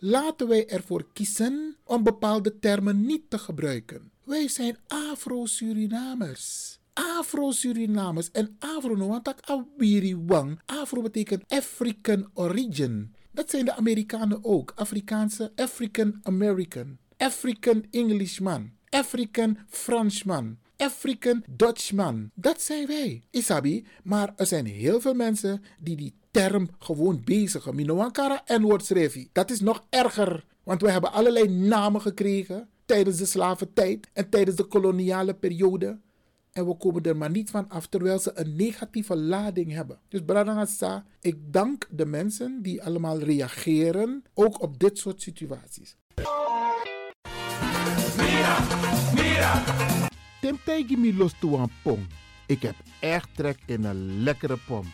Laten wij ervoor kiezen om bepaalde termen niet te gebruiken. Wij zijn Afro-Surinamers. Afro-Surinamers en Afro no want Abiri Wang. Afro betekent African origin. Dat zijn de Amerikanen ook. Afrikaanse African American. African Englishman. African Franschman. African Dutchman. Dat zijn wij. Isabi, maar er zijn heel veel mensen die die term gewoon bezigen. Minoankara en woordschrijfie. Dat is nog erger. Want we hebben allerlei namen gekregen tijdens de slaventijd en tijdens de koloniale periode. En we komen er maar niet van af terwijl ze een negatieve lading hebben. Dus Bradangasa, ik dank de mensen die allemaal reageren, ook op dit soort situaties. Mira, mira. Tim me los toe aan pom. Ik heb echt trek in een lekkere pom.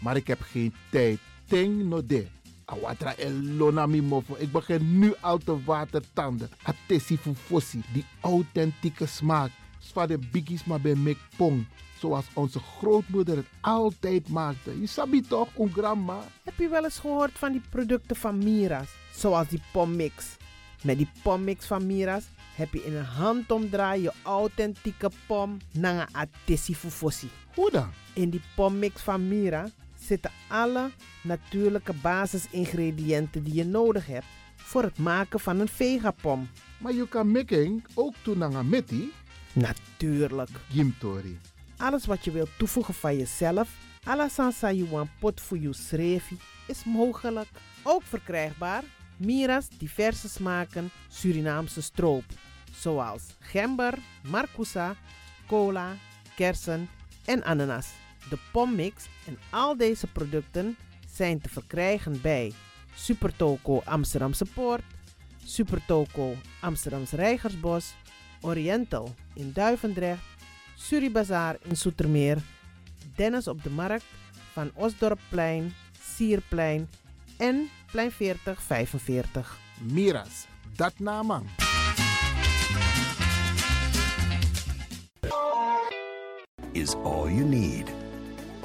Maar ik heb geen tijd. Ting no de. Awatra elona mi mofo. Ik begin nu al te watertanden. Atesi fossi. Die authentieke smaak. Zwa de biggies maar bij mek pong. Zoals onze grootmoeder het altijd maakte. Je sabi toch, een grandma? Heb je wel eens gehoord van die producten van Mira's? Zoals die pommix. Met die pommix van Mira's heb je in een handomdraai je authentieke pom naar een fufosi. Hoe dan? In die pommix van Mira zitten alle natuurlijke basisingrediënten die je nodig hebt voor het maken van een vegapom. Maar je kan making ook doen naar meti? Natuurlijk. Gimtori. Alles wat je wilt toevoegen van jezelf, alla sansa you pot voor je srevi, is mogelijk. Ook verkrijgbaar Mira's diverse smaken Surinaamse stroop, zoals gember, marcousa, cola, kersen en ananas. De pommix en al deze producten zijn te verkrijgen bij Supertoco Amsterdamse Poort, Supertoco Amsterdamse Rijgersbos, Oriental in Duivendrecht, Suribazaar in Soetermeer, Dennis op de Markt van Osdorpplein, Sierplein en Plein 40 45. Miras, dat naman. Is all you need.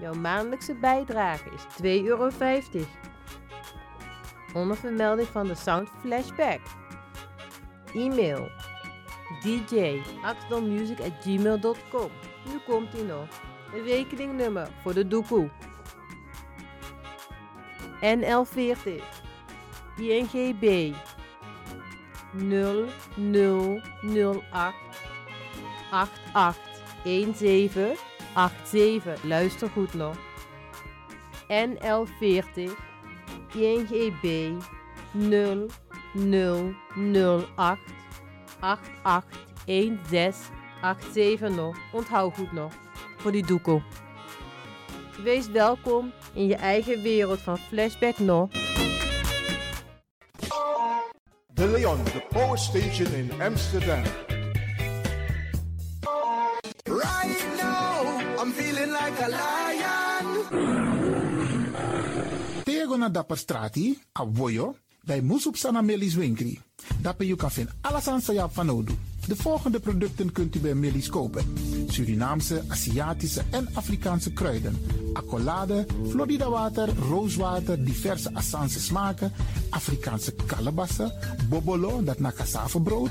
Jouw maandelijkse bijdrage is 2,50 euro. Onder vermelding van de Sound Flashback. E-mail djaxdonmusic.gmail.com Nu komt ie nog. Een rekeningnummer voor de doekoe. NL40 INGB 0008 881787. Luister goed nog. NL40 INGB 0008 88 1687 nog. Onthoud goed nog. Voor die doekoe. Wees welkom in je eigen wereld van Flashback nog. De Leon, the power station in Amsterdam. Lion. Tego na dapper strati, a voyo, bij Moesop Sana Melis Winkri. Dapper you kan vinden alles aan. De volgende producten kunt u bij Melis kopen. Surinaamse, Aziatische en Afrikaanse kruiden. Accolade, Florida water, rooswater, diverse Assange smaken. Afrikaanse kalebassen, bobolo, dat na cassavebrood.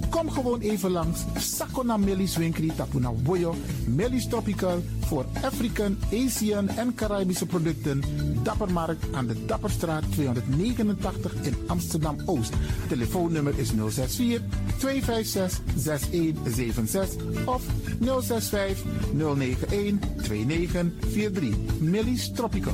Kom gewoon even langs Sakona Melis Winkri Tapuna Boyo, Melis Tropical voor African, Asian en Caribische producten. Dappermarkt aan de Dapperstraat 289 in Amsterdam Oost. Telefoonnummer is 064 256 6176 of 065 091 2943. Melis Tropical.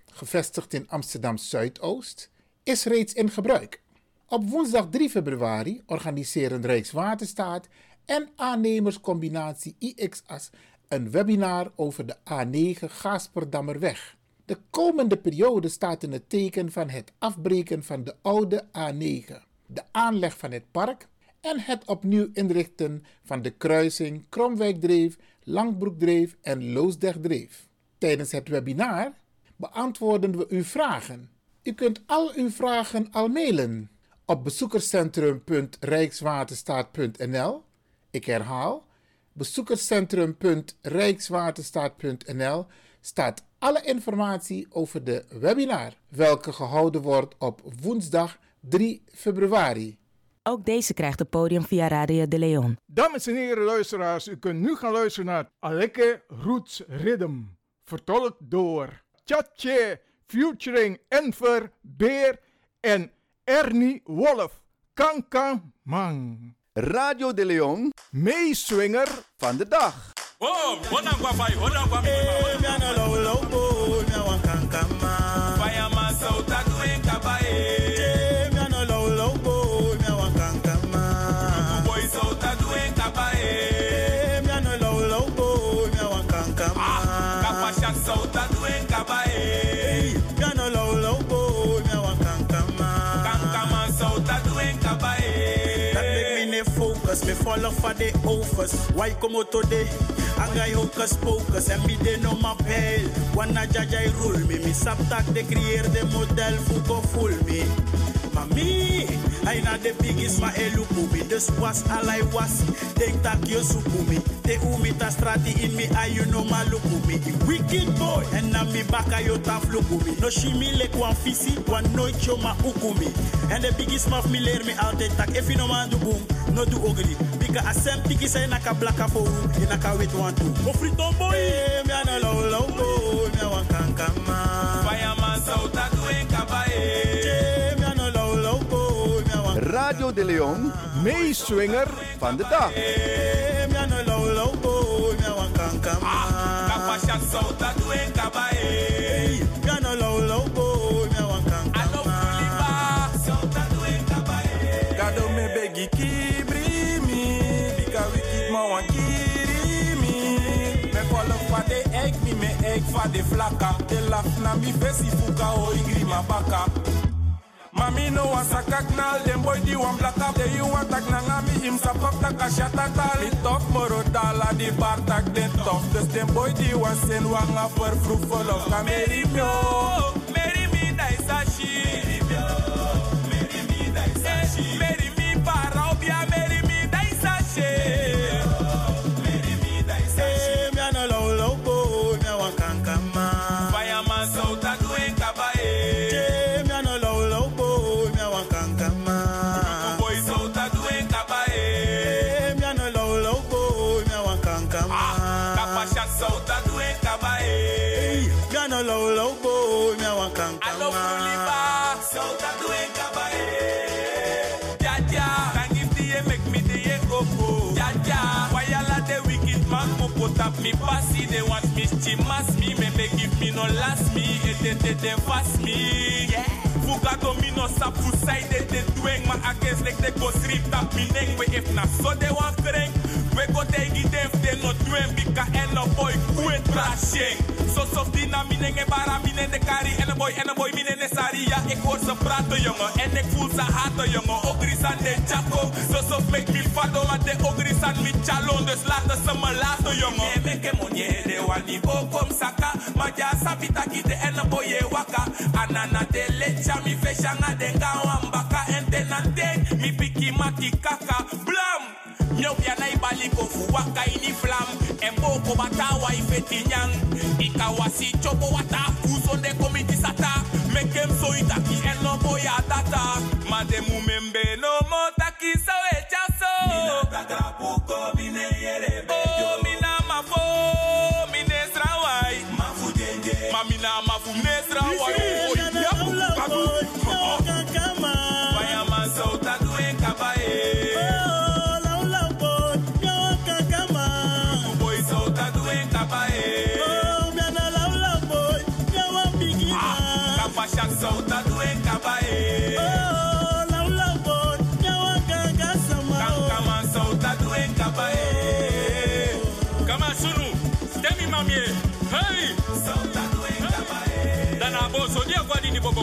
gevestigd in Amsterdam Zuidoost, is reeds in gebruik. Op woensdag 3 februari organiseren Rijkswaterstaat en aannemerscombinatie IXAS een webinar over de A9 Gaasperdammerweg. De komende periode staat in het teken van het afbreken van de oude A9, de aanleg van het park en het opnieuw inrichten van de kruising Kromwijkdreef, Langbroekdreef en Loosdrechtdreef. Tijdens het webinar beantwoorden we uw vragen. U kunt al uw vragen al mailen op bezoekerscentrum.rijkswaterstaat.nl. Ik herhaal, bezoekerscentrum.rijkswaterstaat.nl staat alle informatie over de webinar, welke gehouden wordt op woensdag 3 februari. Ook deze krijgt het podium via Radio de Leon. Dames en heren luisteraars, u kunt nu gaan luisteren naar Aleke Roots Rhythm. Vertolkt door Tjatje, featuring Enver, Beer en Ernie Wolf. Kankan Mang. Radio de Leon, meeswinger van de dag. Oh, me for the offers. Why come out today? Angai hocus pocus, en me de no ma pay. Wanna judge I rule me, me subtract de creëer de model fuko full me. Mami, I na the biggest ma eluku me. Dus was all I was, denk tak yo suku me. Te umi ta strati in me, ay you know ma luku me. The wicked boy, en na mi baka yo taf luku me. No shi mi lek wan fisi, wan nooit yo ma uku me. En de biggest maf mi leer me altijd tak. If you no man do boom, no do ugly. Bika asem tiki say naka blaka for u, naka wait one two. Go free tomboy, eh, me ano low low boy, me wan kankama. Faya masa utatu enkaba e. Eh, Radio de Leon, meeswinger van de dag. Follow fa de fa de laf na mi fesi fuka o igri ma baka Mami no want saka knal, dem boy di wan black up. They you want tak nanga mi im sa pop tak a shata tal. Mi tof moro dala di bar tak den tof. Dus dem boy di wan sen wanga for fruit full of me passy? They want me chimas me, me they give me no last me, et they they they fast me. Yeah. Fugado me no sap fu side they they street tap me neng we if na so. We go no boy. So soft in a mine en bara mine de kari en boy en boy mine ne saria. Ik hoor ze praten jongen en ik voel ze haten jongen. De so soft make me fado want de ogris aan chalon. Dus laten ze me laten jongen. Nee, meke de wani bokom saka. Maar ja sabita kite en een boy waka. Anana de lecha mi feshanga denga wambaka mipiki maki kaka blam! Nyopya naibali kofuwaka ini flam. Emboko batawa ifetinyang ikawasi chobo wata uzonde komitisata mekemso itaki enobo ya data. Mademumembe nomotaki so echaso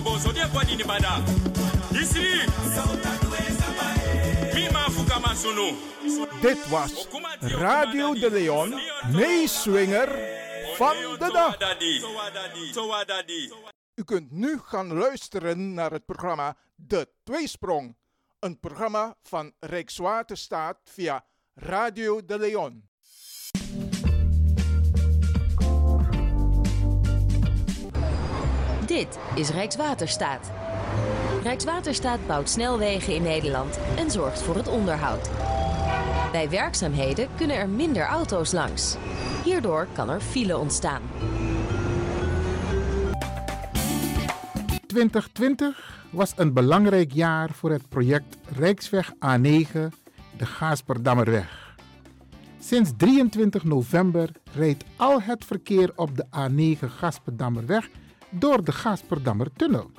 kwa bada. Isri. Dit was Radio de Leon, meeswinger van de dag. U kunt nu gaan luisteren naar het programma De Tweesprong. Een programma van Rijkswaterstaat via Radio de Leon. Dit is Rijkswaterstaat. Rijkswaterstaat bouwt snelwegen in Nederland en zorgt voor het onderhoud. Bij werkzaamheden kunnen er minder auto's langs. Hierdoor kan er file ontstaan. 2020 was een belangrijk jaar voor het project Rijksweg A9, de Gaasperdammerweg. Sinds 23 november rijdt al het verkeer op de A9 Gaasperdammerweg door de Gaasperdammertunnel.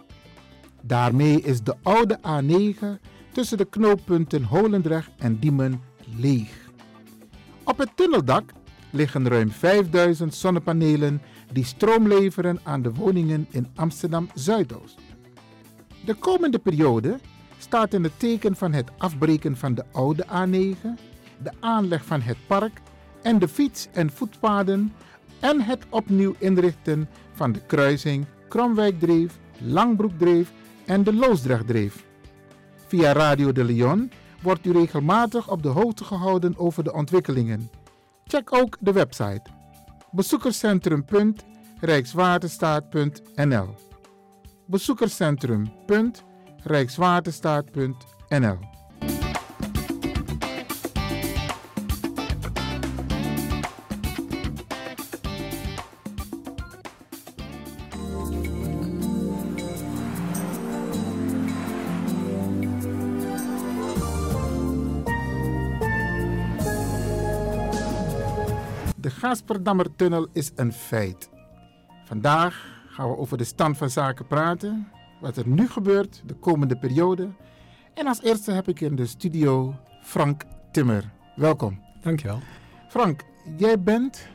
Daarmee is de oude A9 tussen de knooppunten Holendrecht en Diemen leeg. Op het tunneldak liggen ruim 5000 zonnepanelen die stroom leveren aan de woningen in Amsterdam Zuidoost. De komende periode staat in het teken van het afbreken van de oude A9, de aanleg van het park en de fiets- en voetpaden en het opnieuw inrichten van de kruising Kromwijkdreef, Langbroekdreef en de Loosdrechtdreef. Via Radio de Leon wordt u regelmatig op de hoogte gehouden over de ontwikkelingen. Check ook de website bezoekerscentrum.rijkswaterstaat.nl bezoekerscentrum.rijkswaterstaat.nl Gasperdammertunnel is een feit. Vandaag gaan we over de stand van zaken praten, wat er nu gebeurt de komende periode. En als eerste heb ik in de studio Frank Timmer. Welkom. Dankjewel. Frank, jij bent?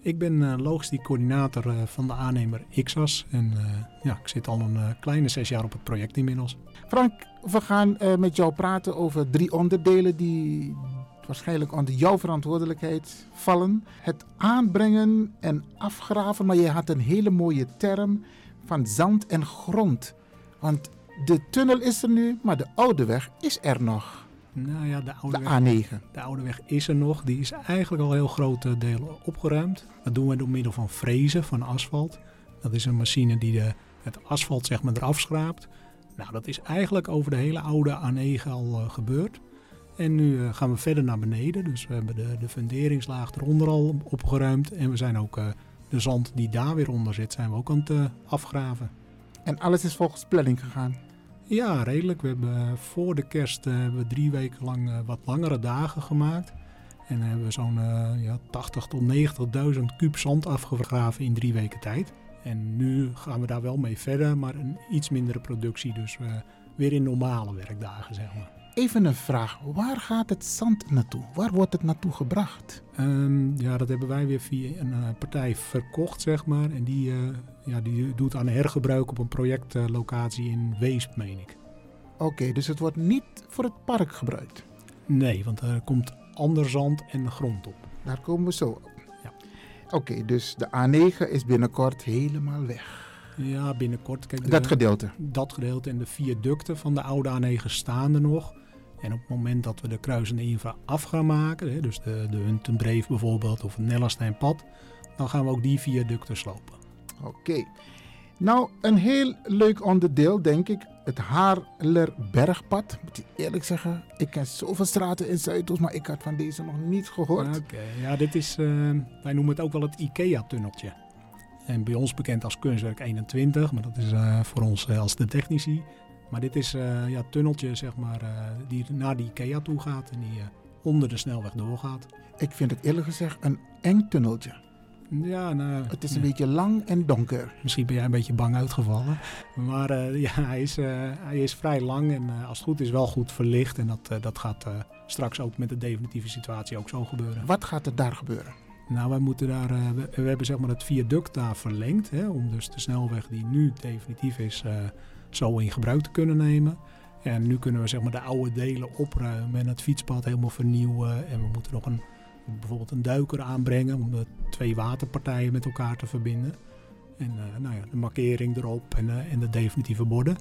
Ik ben uh, logistiek coördinator uh, van de aannemer XAS. En uh, ja, ik zit al een kleine zes jaar op het project inmiddels. Frank, we gaan met jou praten over drie onderdelen die waarschijnlijk onder jouw verantwoordelijkheid vallen. Het aanbrengen en afgraven, maar je had een hele mooie term van zand en grond. Want de tunnel is er nu, maar de oude weg is er nog. Nou ja, de oude de weg, A9. De oude weg is er nog. Die is eigenlijk al heel grote delen opgeruimd. Dat doen we door middel van frezen van asfalt. Dat is een machine die de, het asfalt zeg maar eraf schraapt. Nou, dat is eigenlijk over de hele oude A9 al uh, gebeurd. En nu uh, gaan we verder naar beneden. Dus we hebben de, de funderingslaag eronder al opgeruimd. En we zijn ook uh, de zand die daar weer onder zit, zijn we ook aan het afgraven. En alles is volgens planning gegaan? Ja, redelijk. We hebben voor de kerst hebben we drie weken lang wat langere dagen gemaakt. En dan hebben we zo'n ja, 80 tot 90.000 kuub zand afgegraven in drie weken tijd. En nu gaan we daar wel mee verder, maar een iets mindere productie. Dus weer in normale werkdagen, zeg maar. Even een vraag. Waar gaat het zand naartoe? Waar wordt het naartoe gebracht? Um, ja, dat hebben wij weer via een uh, partij verkocht, zeg maar. En die, uh, ja, die doet aan hergebruik op een projectlocatie uh, in Weesp, meen ik. Oké, okay, dus het wordt niet voor het park gebruikt? Nee, want er komt ander zand en grond op. Daar komen we zo op. Ja. Oké, okay, dus de A9 is binnenkort helemaal weg. Ja, binnenkort. Kijk, de, dat gedeelte? Dat gedeelte en de viaducten van de oude A9 staan er nog. En op het moment dat we de kruisende infra af gaan maken, hè, dus de, de Huntenbreef bijvoorbeeld of het Nellasteinpad, dan gaan we ook die viaducten slopen. Oké. Okay. Nou, een heel leuk onderdeel, denk ik, het Haarlerbergpad. Moet ik eerlijk zeggen, ik ken zoveel straten in Zuidoost, maar ik had van deze nog niet gehoord. Oké, okay. ja, dit is, uh, wij noemen het ook wel het IKEA-tunneltje. En bij ons bekend als Kunstwerk 21, maar dat is uh, voor ons uh, als de technici. Maar dit is uh, ja, het tunneltje zeg maar, die naar die IKEA toe gaat en die onder de snelweg doorgaat. Ik vind het eerlijk gezegd een eng tunneltje. Ja, nou, het is een ja. beetje lang en donker. Misschien ben jij een beetje bang uitgevallen. Maar ja, hij is, hij is vrij lang en als het goed is wel goed verlicht. En dat, dat gaat straks ook met de definitieve situatie ook zo gebeuren. Wat gaat er daar gebeuren? Nou, wij moeten daar, we, we, hebben zeg maar het viaduct daar verlengd. Hè, om dus de snelweg die nu definitief is, zo in gebruik te kunnen nemen. En nu kunnen we zeg maar de oude delen opruimen en het fietspad helemaal vernieuwen. En we moeten nog een bijvoorbeeld een duiker aanbrengen om de twee waterpartijen met elkaar te verbinden. En uh, nou ja, de markering erop en, uh, en de definitieve borden.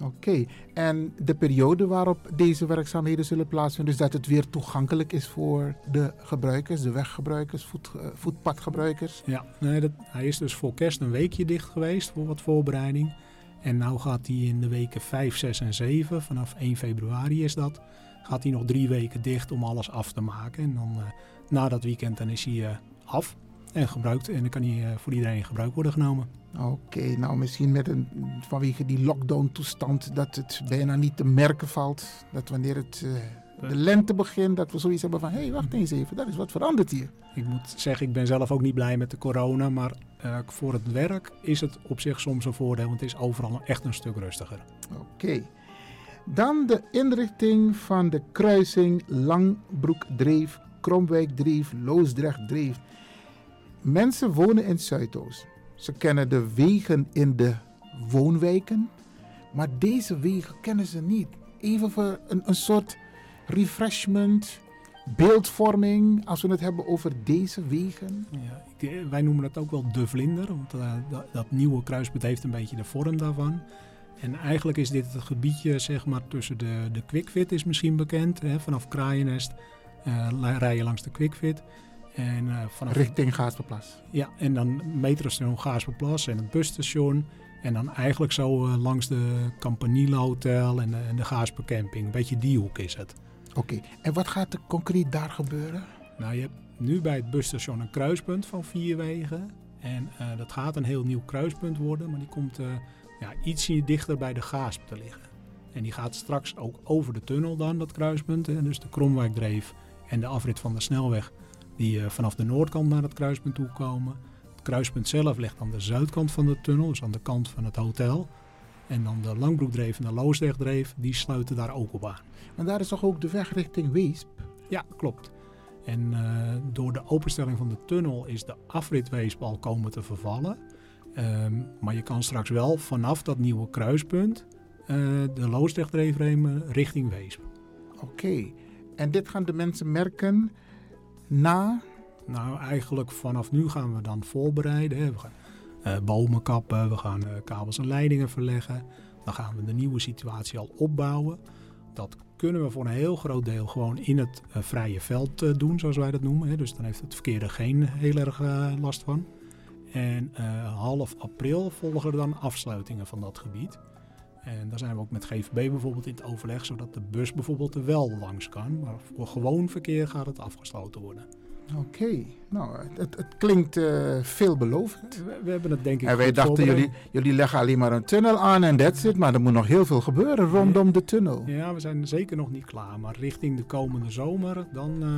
Oké, okay. en de periode waarop deze werkzaamheden zullen plaatsvinden, dus dat het weer toegankelijk is voor de gebruikers, de weggebruikers, voet, uh, voetpadgebruikers? Ja, nee, dat, hij is dus voor kerst een weekje dicht geweest voor wat voorbereiding. En nu gaat hij in de weken 5, 6 en 7, vanaf 1 februari is dat, gaat hij nog drie weken dicht om alles af te maken. En dan uh, na dat weekend dan is hij uh, af en gebruikt. En dan kan hij uh, voor iedereen in gebruik worden genomen. Oké, nou misschien met een, vanwege die lockdown toestand dat het bijna niet te merken valt. Dat wanneer het de lente begint, dat we zoiets hebben van... hé, hey, wacht eens even, dat is wat veranderd hier. Ik moet zeggen, ik ben zelf ook niet blij met de corona. Maar uh, voor het werk is het op zich soms een voordeel. Want het is overal echt een stuk rustiger. Oké. Okay. Dan de inrichting van de kruising Langbroek-Dreef, Kromwijk-Dreef, Loosdrecht-Dreef. Mensen wonen in Zuidoost. Ze kennen de wegen in de woonwijken. Maar deze wegen kennen ze niet. Even voor een, een soort refreshment, beeldvorming, als we het hebben over deze wegen. Ja, ik, wij noemen het ook wel de vlinder, want uh, dat, dat, nieuwe kruispunt heeft een beetje de vorm daarvan. En eigenlijk is dit het gebiedje zeg maar, tussen de, de Quickfit is misschien bekend. Hè, vanaf Kraaiennest uh, rij je langs de Quickfit. En, uh, vanaf, Richting Gaasperplas. Ja, en dan metrostation Gaasperplas en het busstation. En dan eigenlijk zo uh, langs de Campanile Hotel en, en de Gaasper Camping. Een beetje die hoek is het. Oké, en wat gaat er concreet daar gebeuren? Nou, je hebt nu bij het busstation een kruispunt van vier wegen. En uh, dat gaat een heel nieuw kruispunt worden, maar die komt uh, ja, ietsje dichter bij de Gaasp te liggen. En die gaat straks ook over de tunnel dan, dat kruispunt. Hè, dus de Kromwijkdreef en de afrit van de snelweg die uh, vanaf de noordkant naar het kruispunt toe komen. Het kruispunt zelf ligt aan de zuidkant van de tunnel, dus aan de kant van het hotel. En dan de Langbroekdreef en de Loosdrechtdreef, die sluiten daar ook op aan. Maar daar is toch ook de weg richting Weesp? Ja, klopt. En uh, door de openstelling van de tunnel is de afritweesp al komen te vervallen. Um, maar je kan straks wel vanaf dat nieuwe kruispunt uh, de Loosdrechtdreef nemen richting Weesp. Oké, okay. en dit gaan de mensen merken na? Nou, eigenlijk vanaf nu gaan we dan voorbereiden. We gaan bomen kappen, we gaan kabels en leidingen verleggen. Dan gaan we de nieuwe situatie al opbouwen. Dat kunnen we voor een heel groot deel gewoon in het uh, vrije veld doen, zoals wij dat noemen. Dus dan heeft het verkeer er geen heel erg last van. En half april volgen er dan afsluitingen van dat gebied. En daar zijn we ook met GVB bijvoorbeeld in het overleg, zodat de bus bijvoorbeeld er wel langs kan. Maar voor gewoon verkeer gaat het afgesloten worden. Oké, okay. nou, het, het klinkt uh, veelbelovend. We, we, hebben het denk ik En wij dachten, jullie, jullie leggen alleen maar een tunnel aan en that's it. Maar er moet nog heel veel gebeuren rondom ja. de tunnel. Ja, we zijn zeker nog niet klaar. Maar richting de komende zomer, dan, uh,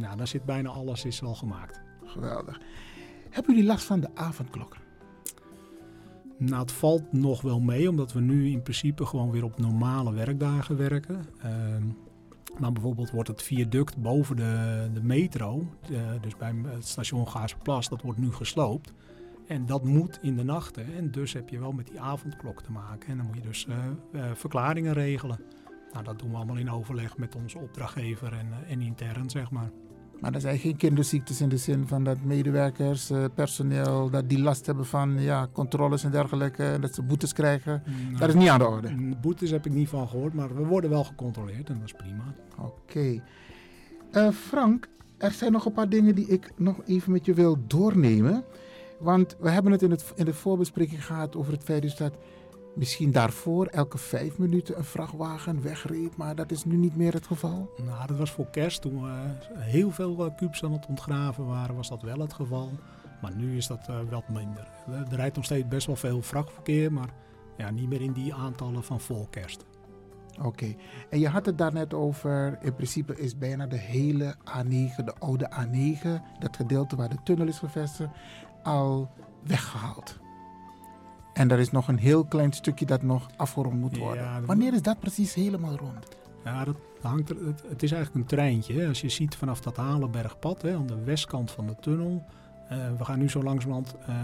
nou, dan zit bijna alles is al gemaakt. Geweldig. Hebben jullie last van de avondklok? Nou, het valt nog wel mee, omdat we nu in principe gewoon weer op normale werkdagen werken. Uh, maar bijvoorbeeld wordt het viaduct boven de, de metro, de, dus bij het station Gaasperplas, dat wordt nu gesloopt. En dat moet in de nachten. En dus heb je wel met die avondklok te maken. En dan moet je dus uh, uh, verklaringen regelen. Nou, dat doen we allemaal in overleg met onze opdrachtgever en, en intern, zeg maar. Maar er zijn geen kinderziektes in de zin van dat medewerkers, uh, personeel, dat die last hebben van ja, controles en dergelijke, en dat ze boetes krijgen. Nou, dat is niet aan de orde. Boetes heb ik niet van gehoord, maar we worden wel gecontroleerd en dat is prima. Oké. Okay. Uh, Frank, er zijn nog een paar dingen die ik nog even met je wil doornemen. Want we hebben het in, het in de voorbespreking gehad over het feit dus dat misschien daarvoor elke vijf minuten een vrachtwagen wegreed, maar dat is nu niet meer het geval? Nou, dat was voor kerst. Toen we heel veel kubus aan het ontgraven waren, was dat wel het geval. Maar nu is dat uh, wat minder. Er rijdt nog steeds best wel veel vrachtverkeer, maar ja, niet meer in die aantallen van voor kerst. Oké, okay. en je had het daarnet over, in principe is bijna de hele A9, de oude A9, dat gedeelte waar de tunnel is gevestigd, al weggehaald. En er is nog een heel klein stukje dat nog afgerond moet worden. Ja, Wanneer is dat precies helemaal rond? Ja, dat hangt er, het, het is eigenlijk een treintje. Hè. Als je ziet vanaf dat Halenbergpad, hè, aan de westkant van de tunnel. Uh, we gaan nu zo langzamerhand uh,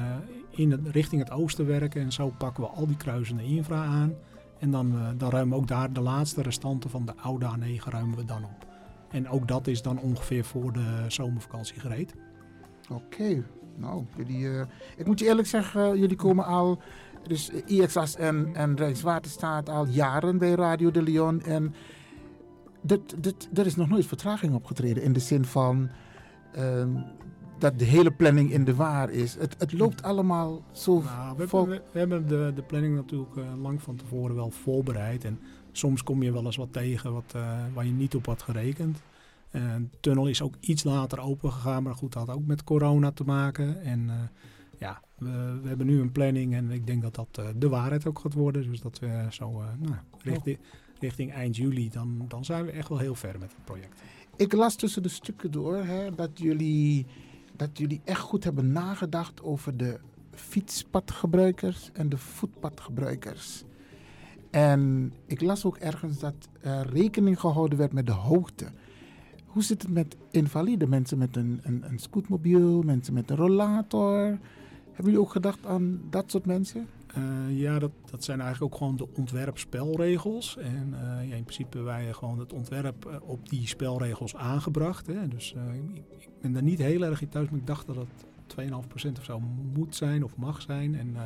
in het, richting het oosten werken. En zo pakken we al die kruisende infra aan. En dan, uh, dan ruimen we ook daar de laatste restanten van de oude A9 ruimen we dan op. En ook dat is dan ongeveer voor de zomervakantie gereed. Oké, okay. Nou, jullie, ik moet je eerlijk zeggen, jullie komen al dus IXAS en, en Rijkswaterstaat al jaren bij Radio de Leon. En dit, dit, er is nog nooit vertraging opgetreden in de zin van um, dat de hele planning in de waar is. Het, het loopt allemaal zo nou, we, vol... we, we, hebben de, de planning natuurlijk uh, lang van tevoren wel voorbereid. En soms kom je wel eens wat tegen wat, uh, waar je niet op had gerekend. Uh, de tunnel is ook iets later open gegaan, maar goed, dat had ook met corona te maken. En ja, we, we, hebben nu een planning en ik denk dat dat uh, de waarheid ook gaat worden. Dus dat we zo nou, richting, richting, eind juli, dan, dan zijn we echt wel heel ver met het project. Ik las tussen de stukken door hè, dat, jullie, dat jullie echt goed hebben nagedacht over de fietspadgebruikers en de voetpadgebruikers. En ik las ook ergens dat er rekening gehouden werd met de hoogte. Hoe zit het met invalide mensen met een, een, een scootmobiel, mensen met een rollator? Hebben jullie ook gedacht aan dat soort mensen? Uh, ja, dat, dat zijn eigenlijk ook gewoon de ontwerpspelregels. En ja, in principe wij gewoon het ontwerp uh, op die spelregels aangebracht. Hè. Dus ik, ik, ben daar niet heel erg in thuis, maar ik dacht dat het 2,5% of zo moet zijn of mag zijn. En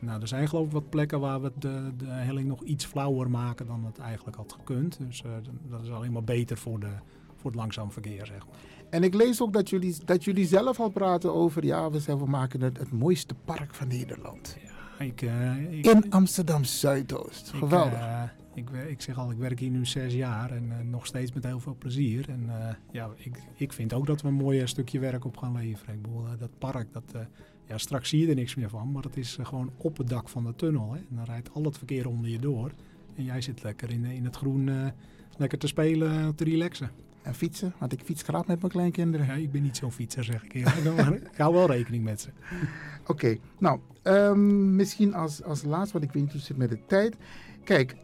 nou, er zijn geloof ik wat plekken waar we de, de helling nog iets flauwer maken dan het eigenlijk had gekund. Dus dat is alleen maar beter voor, de, voor het langzaam verkeer, zeg maar. En ik lees ook dat jullie, dat jullie zelf al praten over, ja, we, zijn, we maken het, het mooiste park van Nederland. Ja, ik, uh, ik, In Amsterdam Zuidoost. Geweldig. Ik, uh, ik, ik, zeg al, ik werk hier nu zes jaar en uh, nog steeds met heel veel plezier. En ja, ik, ik vind ook dat we een mooi stukje werk op gaan leveren. Ik bedoel, dat park, dat, ja, straks zie je er niks meer van, maar het is gewoon op het dak van de tunnel. Hè. En dan rijdt al het verkeer onder je door. En jij zit lekker in, in het groen, lekker te spelen, te relaxen. En fietsen, want ik fiets graag met mijn kleinkinderen. Ja, ik ben niet zo'n fietser, zeg ik eerlijk. maar ik hou wel rekening met ze. Oké, okay, nou, um, misschien als, als laatste, want ik weet niet hoe het zit met de tijd. Kijk,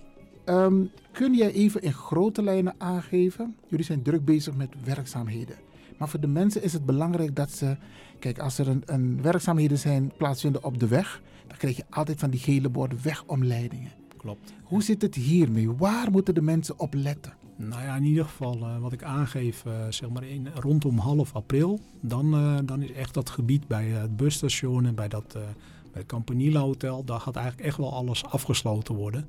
um, kun jij even in grote lijnen aangeven? Jullie zijn druk bezig met werkzaamheden. Maar voor de mensen is het belangrijk dat ze... Kijk, als er een, een werkzaamheden zijn plaatsvinden op de weg... dan krijg je altijd van die gele borden wegomleidingen. Klopt. Hoe zit het hiermee? Waar moeten de mensen op letten? Nou ja, in ieder geval uh, wat ik aangeef, uh, zeg maar in, rondom half april, dan, uh, dan is echt dat gebied bij het busstation en bij, dat, bij het Campanile Hotel, daar gaat eigenlijk echt wel alles afgesloten worden.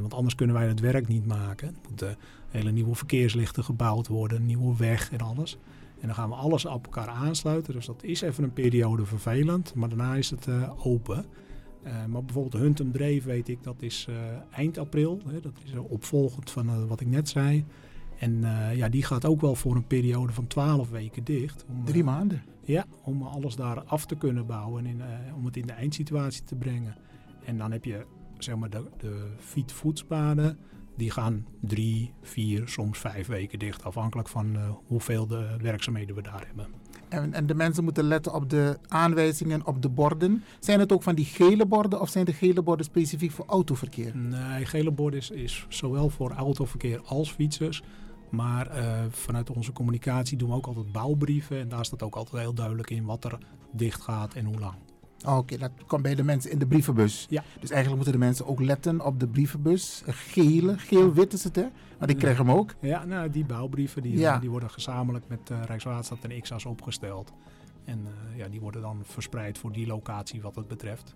want anders kunnen wij het werk niet maken. Er moeten hele nieuwe verkeerslichten gebouwd worden, een nieuwe weg en alles. En dan gaan we alles op elkaar aansluiten. Dus dat is even een periode vervelend, maar daarna is het open. Uh, maar bijvoorbeeld Huntum Dreef weet ik, dat is uh, eind april. Hè, dat is opvolgend van uh, wat ik net zei. En ja, die gaat ook wel voor een periode van 12 weken dicht. Om, Drie maanden? Ja, om alles daar af te kunnen bouwen en in, om het in de eindsituatie te brengen. En dan heb je zeg maar de, de fietsvoetspaden. Die gaan drie, vier, soms vijf weken dicht. Afhankelijk van hoeveel de werkzaamheden we daar hebben. En, en, de mensen moeten letten op de aanwijzingen op de borden. Zijn het ook van die gele borden of zijn de gele borden specifiek voor autoverkeer? Nee, gele borden is, zowel voor autoverkeer als fietsers. Maar uh, vanuit onze communicatie doen we ook altijd bouwbrieven. En daar staat ook altijd heel duidelijk in wat er dicht gaat en hoe lang. Oh, Oké, dat komt bij de mensen in de brievenbus. Ja. Dus eigenlijk moeten de mensen ook letten op de brievenbus. Gele, geel-wit is het hè? Want ik krijg hem ook. Ja, nou die bouwbrieven die, ja. die worden gezamenlijk met uh, Rijkswaterstaat en XA's opgesteld. En uh, ja, die worden dan verspreid voor die locatie wat het betreft.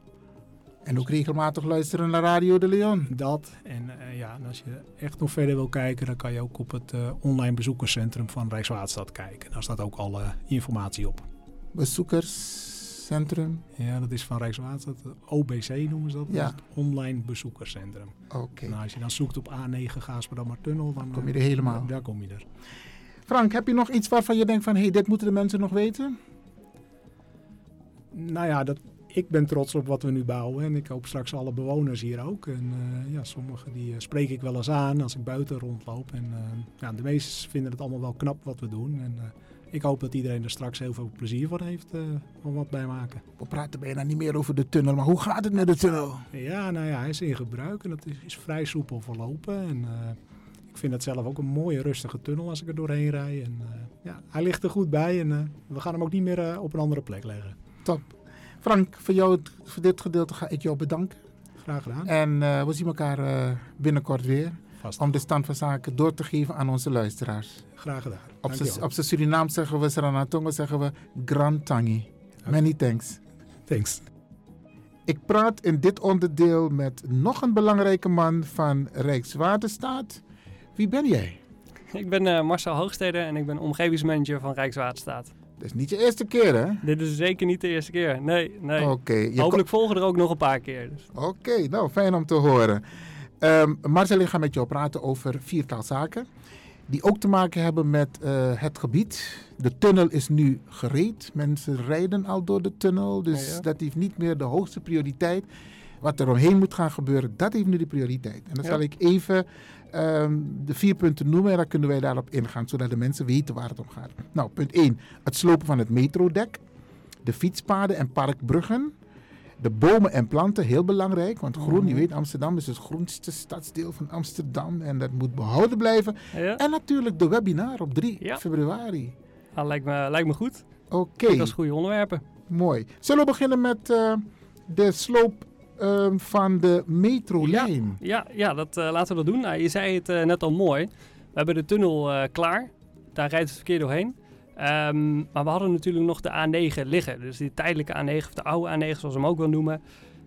En ook regelmatig luisteren naar Radio de Leon. Dat. En uh, ja, en als je echt nog verder wil kijken, dan kan je ook op het online bezoekerscentrum van Rijkswaterstaat kijken. Daar staat ook alle informatie op. Bezoekers Centrum? Ja, dat is van Rijkswaterstaat. OBC noemen ze dat. Ja. Dat het online bezoekerscentrum. Oké. Okay. Nou, als je dan zoekt op A9 Gaasperdammer Tunnel, dan kom je er helemaal. Daar kom je er. Frank, heb je nog iets waarvan je denkt van... hé, hey, dit moeten de mensen nog weten? Nou ja, dat, ik ben trots op wat we nu bouwen. En ik hoop straks alle bewoners hier ook. En uh, ja, sommigen die uh, spreek ik wel eens aan als ik buiten rondloop. En uh, ja, de meesten vinden het allemaal wel knap wat we doen. En ik hoop dat iedereen er straks heel veel plezier van heeft uh, van wat bij maken. We praten bijna niet meer over de tunnel, maar hoe gaat het met de tunnel? Ja, nou ja, hij is in gebruik en het is, is vrij soepel verlopen. En, uh, ik vind het zelf ook een mooie rustige tunnel als ik er doorheen rijd. En, uh, ja, hij ligt er goed bij en we gaan hem ook niet meer op een andere plek leggen. Top. Frank, voor, jou, voor dit gedeelte ga ik jou bedanken. Graag gedaan. En we zien elkaar binnenkort weer. Vast. Om de stand van zaken door te geven aan onze luisteraars. Graag gedaan. Op zijn Surinaam zeggen we, Saranatongo zeggen we, Grand Tangi. Okay. Many thanks. Thanks. Ik praat in dit onderdeel met nog een belangrijke man van Rijkswaterstaat. Wie ben jij? Ik ben uh, Marcel Hoogstede en ik ben omgevingsmanager van Rijkswaterstaat. Dat is niet je eerste keer, hè? Dit is zeker niet de eerste keer. Nee, nee. Oké. Okay, Hopelijk volgen er ook nog een paar keer. Dus. Oké, okay, nou fijn om te horen. Um, Marcel, ik ga met jou praten over viertal zaken. Die ook te maken hebben met uh, het gebied. De tunnel is nu gereed. Mensen rijden al door de tunnel. Dus ja, ja. dat heeft niet meer de hoogste prioriteit. Wat er omheen moet gaan gebeuren, dat heeft nu de prioriteit. En dan ja. zal ik even um, de vier punten noemen en dan kunnen wij daarop ingaan. Zodat de mensen weten waar het om gaat. Nou, punt 1. Het slopen van het metrodek. De fietspaden en parkbruggen. De bomen en planten, heel belangrijk. Want groen, mm. je weet, Amsterdam is het groenste stadsdeel van Amsterdam. En dat moet behouden blijven. Ja. En natuurlijk de webinar op 3 ja. februari. Ah, lijkt, me, lijkt me goed. Oké. Okay. Dat is goede onderwerpen. Mooi. Zullen we beginnen met uh, de sloop uh, van de metrolijn? Ja, ja, ja dat, uh, laten we dat doen. Nou, je zei het net al mooi. We hebben de tunnel klaar. Daar rijdt het verkeer doorheen. Um, maar we hadden natuurlijk nog de A9 liggen. Dus die tijdelijke A9, of de oude A9 zoals we hem ook wel noemen.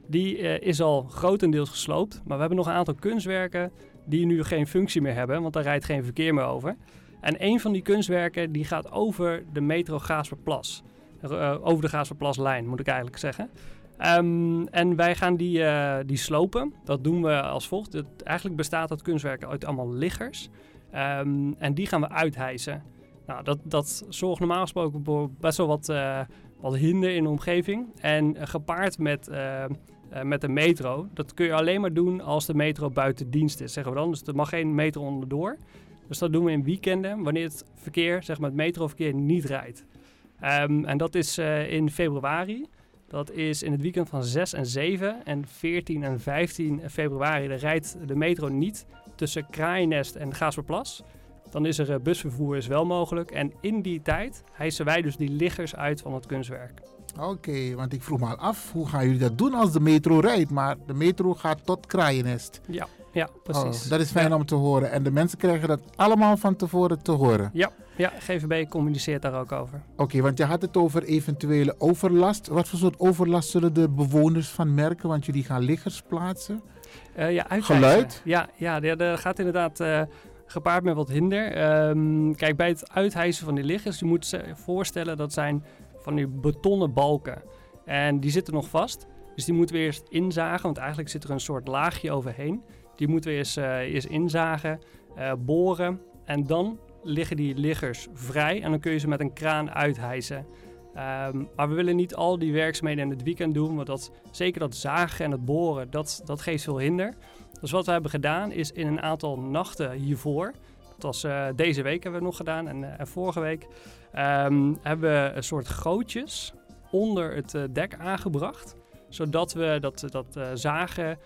Die uh, is al grotendeels gesloopt. Maar we hebben nog een aantal kunstwerken die nu geen functie meer hebben. Want daar rijdt geen verkeer meer over. En een van die kunstwerken die gaat over de metro Gaasperplas. Uh, over de Gaasperplaslijn moet ik eigenlijk zeggen. Um, en wij gaan die, uh, die slopen. Dat doen we als volgt. Het, eigenlijk bestaat dat kunstwerk uit allemaal liggers. Um, en die gaan we uithijsen. Nou, dat, dat zorgt normaal gesproken voor best wel wat, uh, wat hinder in de omgeving. En uh, gepaard met, uh, met de metro, dat kun je alleen maar doen als de metro buiten dienst is, zeggen we dan. Dus er mag geen metro onderdoor. Dus dat doen we in weekenden, wanneer het verkeer, zeg maar het metroverkeer, niet rijdt. Um, en dat is in februari. Dat is in het weekend van 6 en 7 en 14 en 15 februari. rijdt de metro niet tussen Kraaiennest en Gaasperplas. Dan is er eh, busvervoer is wel mogelijk. En in die tijd hijsen wij dus die liggers uit van het kunstwerk. Oké, want ik vroeg me al af, hoe gaan jullie dat doen als de metro rijdt? Maar de metro gaat tot Kraaiennest. Ja, ja precies. Oh, dat is fijn Ja. om te horen. En de mensen krijgen dat allemaal van tevoren te horen. Ja, ja, GVB communiceert daar ook over. Oké, want je had het over eventuele overlast. Wat voor soort overlast zullen de bewoners van merken? Want jullie gaan liggers plaatsen. Eh, ja. Geluid? Ja, ja dat gaat inderdaad eh, gepaard met wat hinder. Ehm, kijk, bij het uithijsen van die liggers, je moet je voorstellen dat zijn van die betonnen balken. En die zitten nog vast. Dus die moeten we eerst inzagen, want eigenlijk zit er een soort laagje overheen. Die moeten we eerst, eh, eerst inzagen, eh, boren en dan liggen die liggers vrij en dan kun je ze met een kraan uithijsen. Ehm, maar we willen niet al die werkzaamheden in het weekend doen, want dat, zeker dat zagen en het boren, dat, dat geeft veel hinder. Dus wat we hebben gedaan is in een aantal nachten hiervoor, dat was eh, deze week hebben we nog gedaan en, eh, vorige week, ehm, hebben we een soort gootjes onder het eh, dek aangebracht. Zodat we dat, dat zagen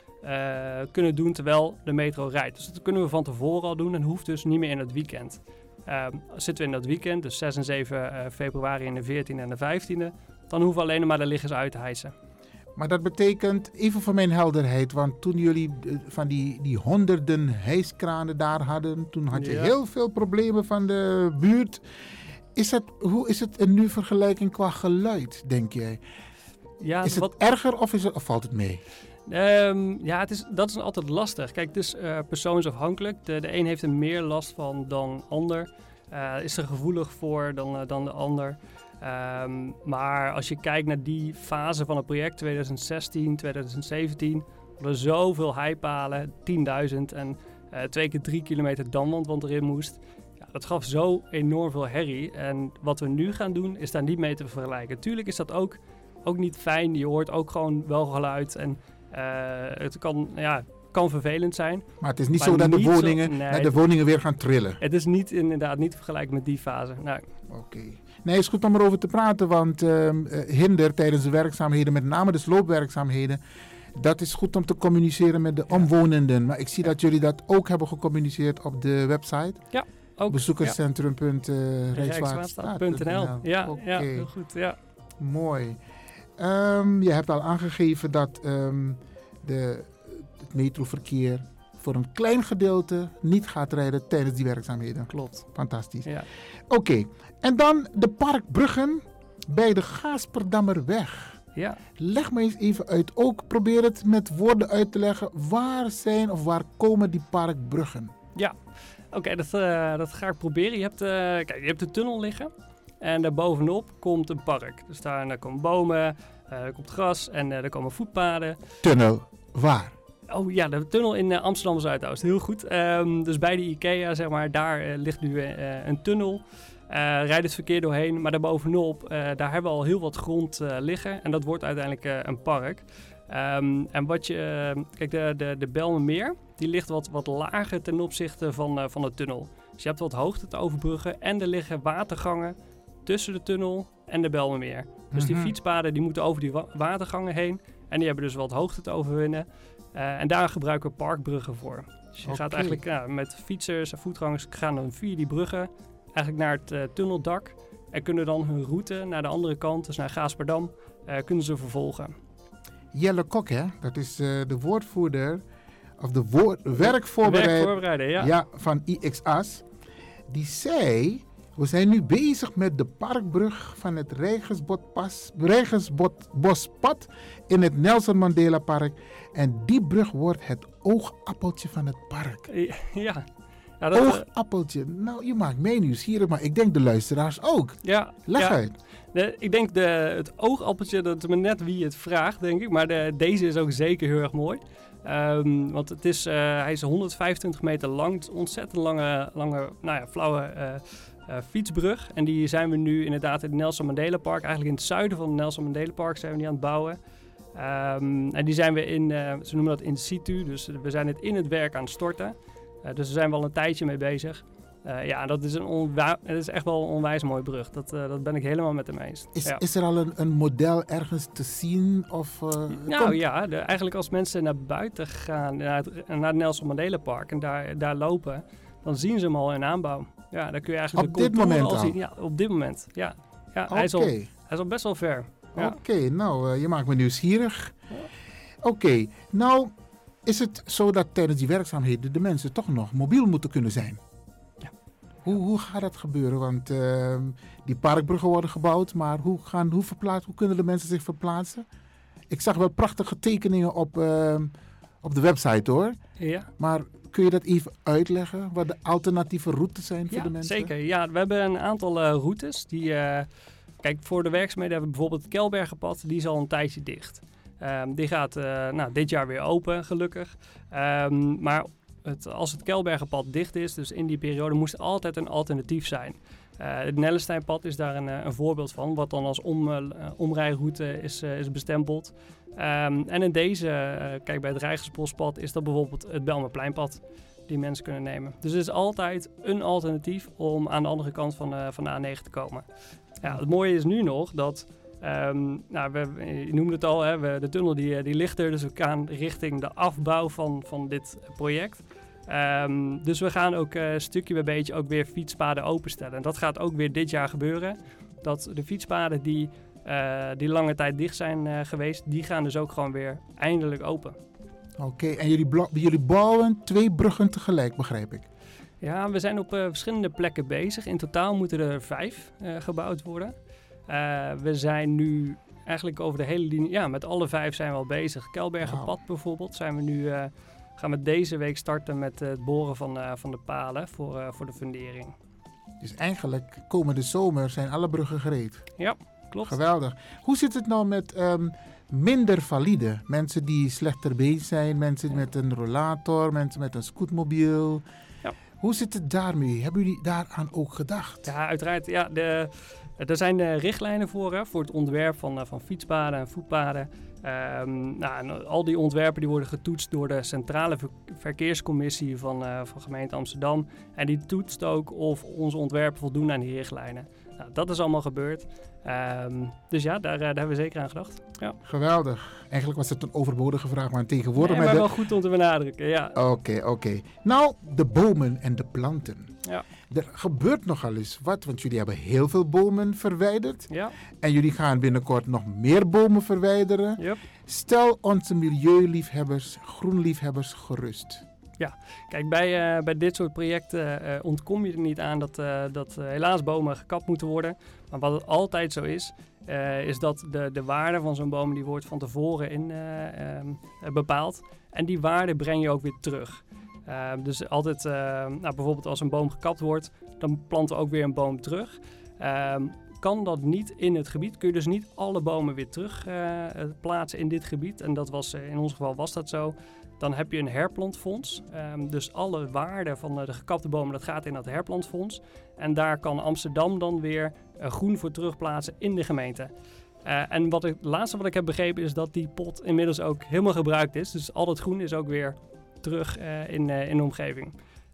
kunnen doen terwijl de metro rijdt. Dus dat kunnen we van tevoren al doen en hoeft dus niet meer in het weekend. Ehm, zitten we in dat weekend, dus 6 en 7 eh, februari en de 14e en de 15e, dan hoeven we alleen maar de liggers uit te hijsen. Maar dat betekent, even voor mijn helderheid, want toen jullie eh, van die, die honderden hijskranen daar hadden, toen had je Ja. heel veel problemen van de buurt. Is het, hoe is het in nu vergelijking qua geluid, denk jij? Ja, is het erger of, is het, of valt het mee? Ehm, ja, het is, dat is altijd lastig. Kijk, het is eh, persoonsafhankelijk. De, de een heeft er meer last van dan ander. Eh, is er gevoelig voor dan, dan de ander. Ehm, maar als je kijkt naar die fase van het project, 2016, 2017, hadden we zoveel heipalen, 10.000 en eh, twee keer drie kilometer damwand wat erin moest. Ja, dat gaf zo enorm veel herrie. En wat we nu gaan doen, is daar niet mee te vergelijken. Tuurlijk is dat ook, ook niet fijn. Je hoort ook gewoon wel geluid. En eh, het kan, ja, kan vervelend zijn. Maar het is niet zo dat de woningen, nee, dat de woningen weer gaan trillen. Het is niet, inderdaad niet te vergelijken met die fase. Nou, Oké. Nee, het is goed om erover te praten, want ehm, eh, hinder tijdens de werkzaamheden, met name de sloopwerkzaamheden, dat is goed om te communiceren met de omwonenden. Maar ik zie dat jullie dat ook hebben gecommuniceerd op de website. Ja, ook. Bezoekerscentrum.rijkswaterstaat.nl. Rijkswaterstaat.nl. Ja, Oké. ja, heel goed. Ja. Mooi. Ehm, je hebt al aangegeven dat ehm, de, metroverkeer voor een klein gedeelte niet gaat rijden tijdens die werkzaamheden. Klopt. Fantastisch. Ja. Oké, en dan de parkbruggen bij de Gaasperdammerweg. Ja. Leg me eens even uit. Ook probeer het met woorden uit te leggen. Waar zijn of waar komen die parkbruggen? Ja, oké, dat, eh, dat ga ik proberen. Je hebt, eh, kijk, je hebt de tunnel liggen en daarbovenop komt een park. Dus daar, daar komen bomen, eh er komt gras en er komen voetpaden. Tunnel, waar? Oh ja, de tunnel in eh, Amsterdam Zuidoost. Heel goed. Ehm, dus bij de IKEA, zeg maar, daar eh, ligt nu eh, een tunnel. Eh rijdt het verkeer doorheen, maar daarbovenop, daar hebben we al heel wat grond liggen. En dat wordt uiteindelijk een park. Ehm, en wat je, kijk, de, de, de Belmenmeer, die ligt wat, wat lager ten opzichte van, van de tunnel. Dus je hebt wat hoogte te overbruggen en er liggen watergangen tussen de tunnel en de Belmenmeer. Dus die Mhm. fietspaden die moeten over die wa- watergangen heen. En die hebben dus wat hoogte te overwinnen. Eh, en daar gebruiken we parkbruggen voor. Dus je gaat eigenlijk ja, met fietsers en voetgangers gaan dan via die bruggen eigenlijk naar het eh, tunneldak. En kunnen dan hun route naar de andere kant, dus naar Gaasperdam, eh, kunnen ze vervolgen. Jelle Kok, hè? Dat is de woordvoerder of de woord, werkvoorbereider Werkvoorbereider, ja. van IXAS. Die zei, we zijn nu bezig met de parkbrug van het Rijgersbospad in het Nelson Mandela Park. En die brug wordt het oogappeltje van het park. Ja, ja dat, eh, oogappeltje. Nou, je maakt mij nieuwsgierig, maar ik denk de luisteraars ook. Ja, Leg ja. uit. De, ik denk de, het oogappeltje, dat is maar net wie het vraagt, denk ik. Maar de, deze is ook zeker heel erg mooi. Ehm, want het is, eh, hij is 125 meter lang. Het is ontzettend lange, lange nou ja, flauwe eh, eh, fietsbrug. En die zijn we nu inderdaad in het Nelson Mandela Park. Eigenlijk in het zuiden van het Nelson Mandela Park zijn we die aan het bouwen. Ehm, en die zijn we in, eh, ze noemen dat in situ. Dus we zijn het in het werk aan het storten. Eh, dus daar zijn we al een tijdje mee bezig. Ja, dat is, een dat is echt wel een onwijs mooie brug. Dat, dat ben ik helemaal met hem eens. Is, ja. is er al een, een model ergens te zien? Of, Nou komt- ja, de- eigenlijk als mensen naar buiten gaan, naar het, naar het Nelson Mandela Park en daar, daar lopen, dan zien ze hem al in aanbouw. Ja, daar kun je eigenlijk Op de dit moment al zien. Ja, op dit moment. Ja, ja hij, is al, hij is al best wel ver. Ja. Oké, nou, eh, je maakt me nieuwsgierig. Oké, nou is het zo dat tijdens die werkzaamheden de mensen toch nog mobiel moeten kunnen zijn. Ja. Hoe, hoe gaat dat gebeuren? Want ehm, die parkbruggen worden gebouwd, maar hoe, gaan, hoe, verplaatsen, hoe kunnen de mensen zich verplaatsen? Ik zag wel prachtige tekeningen op, ehm, op de website hoor. Ja. Maar kun je dat even uitleggen? Wat de alternatieve routes zijn voor Ja, de mensen? zeker. Ja, we hebben een aantal eh, routes. Die, eh, kijk, voor de werkzaamheden hebben we bijvoorbeeld het Kelbergenpad. Die is al een tijdje dicht. Ehm, die gaat eh, nou, dit jaar weer open, gelukkig. Ehm, maar het, als het Kelbergenpad dicht is, dus in die periode, moest er altijd een alternatief zijn. Eh, het Nellesteinpad is daar een, eh, een voorbeeld van, wat dan als om, eh, omrijroute is, is bestempeld. Ehm, en in deze, kijk bij het Rijgersbospad, is dat bijvoorbeeld het Belmerpleinpad die mensen kunnen nemen. Dus er is altijd een alternatief om aan de andere kant van, eh, van de A9 te komen. Ja, het mooie is nu nog dat, ehm, nou, we, je noemde het al, hè, de tunnel die, die ligt er, dus we gaan richting de afbouw van, van dit project. Ehm, dus we gaan ook eh, stukje bij beetje ook weer fietspaden openstellen. En dat gaat ook weer dit jaar gebeuren. Dat de fietspaden die, eh, die lange tijd dicht zijn eh, geweest, die gaan dus ook gewoon weer eindelijk open. Oké, en jullie, jullie bouwen twee bruggen tegelijk, begrijp ik. Ja, we zijn op verschillende plekken bezig. In totaal moeten er vijf gebouwd worden. We zijn nu eigenlijk over de hele linie, ja, met alle vijf zijn we al bezig. Kelbergenpad bijvoorbeeld zijn we nu, gaan we deze week starten met eh, het boren van, eh, van de palen voor, eh, voor de fundering. Dus eigenlijk komende zomer zijn alle bruggen gereed. Ja, klopt. Geweldig. Hoe zit het nou met ehm, minder valide? Mensen die slechter been zijn, mensen met een rollator, mensen met een scootmobiel. Ja. Hoe zit het daarmee? Hebben jullie daaraan ook gedacht? Ja, uiteraard. Ja, de, er zijn richtlijnen voor, hè, voor het ontwerp van, van fietspaden en voetpaden. Ehm, nou, en al die ontwerpen die worden getoetst door de Centrale Ver- Verkeerscommissie van, eh, van gemeente Amsterdam. En die toetst ook of onze ontwerpen voldoen aan die richtlijnen. Nou, dat is allemaal gebeurd. Ehm, dus ja, daar, eh, daar hebben we zeker aan gedacht. Ja. Geweldig. Eigenlijk was het een overbodige vraag, maar tegenwoordig... Nee, met maar de- wel goed om te benadrukken, ja. Oké, oké. Nou, de bomen en de planten. Ja. Er gebeurt nogal eens wat, want jullie hebben heel veel bomen verwijderd. Ja. En jullie gaan binnenkort nog meer bomen verwijderen. Yep. Stel onze milieuliefhebbers, groenliefhebbers gerust. Ja, kijk, bij, eh, bij dit soort projecten eh, ontkom je er niet aan dat, eh, dat helaas bomen gekapt moeten worden. Maar wat het altijd zo is, is dat de, de waarde van zo'n boom die wordt van tevoren in, eh, ehm, eh, bepaald. En die waarde breng je ook weer terug. Ehm, dus altijd, eh, nou, bijvoorbeeld als een boom gekapt wordt, dan planten we ook weer een boom terug. Ehm, kan dat niet in het gebied, kun je dus niet alle bomen weer terug eh, plaatsen in dit gebied. En dat was, eh, in ons geval was dat zo. Dan heb je een herplantfonds. Ehm, dus alle waarde van eh, de gekapte bomen, dat gaat in dat herplantfonds. En daar kan Amsterdam dan weer groen voor terugplaatsen in de gemeente. En wat ik, het laatste wat ik heb begrepen is dat die pot inmiddels ook helemaal gebruikt is. Dus al dat groen is ook weer terug eh, in, eh, in de omgeving.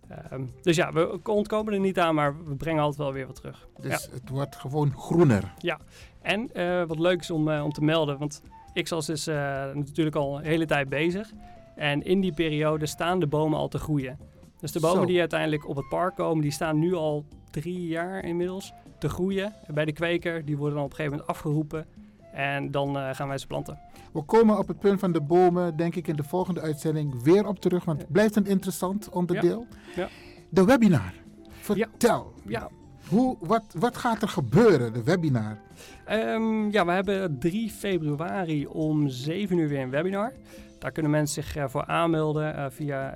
Ehm, dus ja, we ontkomen er niet aan, maar we brengen altijd wel weer wat terug. Dus Ja. het wordt gewoon groener. Ja, en eh, wat leuk is om, om te melden, want Ixos is eh, natuurlijk al een hele tijd bezig. En in die periode staan de bomen al te groeien. Dus de bomen Zo. die uiteindelijk op het park komen, die staan nu al drie jaar inmiddels te groeien. Bij de kweker, die worden dan op een gegeven moment afgeroepen. En dan eh, gaan wij ze planten. We komen op het punt van de bomen, denk ik, in de volgende uitzending weer op terug. Want het blijft een interessant onderdeel. Ja. De webinar. Vertel. Ja. Hoe, wat, wat gaat er gebeuren, de webinar? Ehm, ja, we hebben 3 februari om 7 uur weer een webinar. Daar kunnen mensen zich eh, voor aanmelden eh, via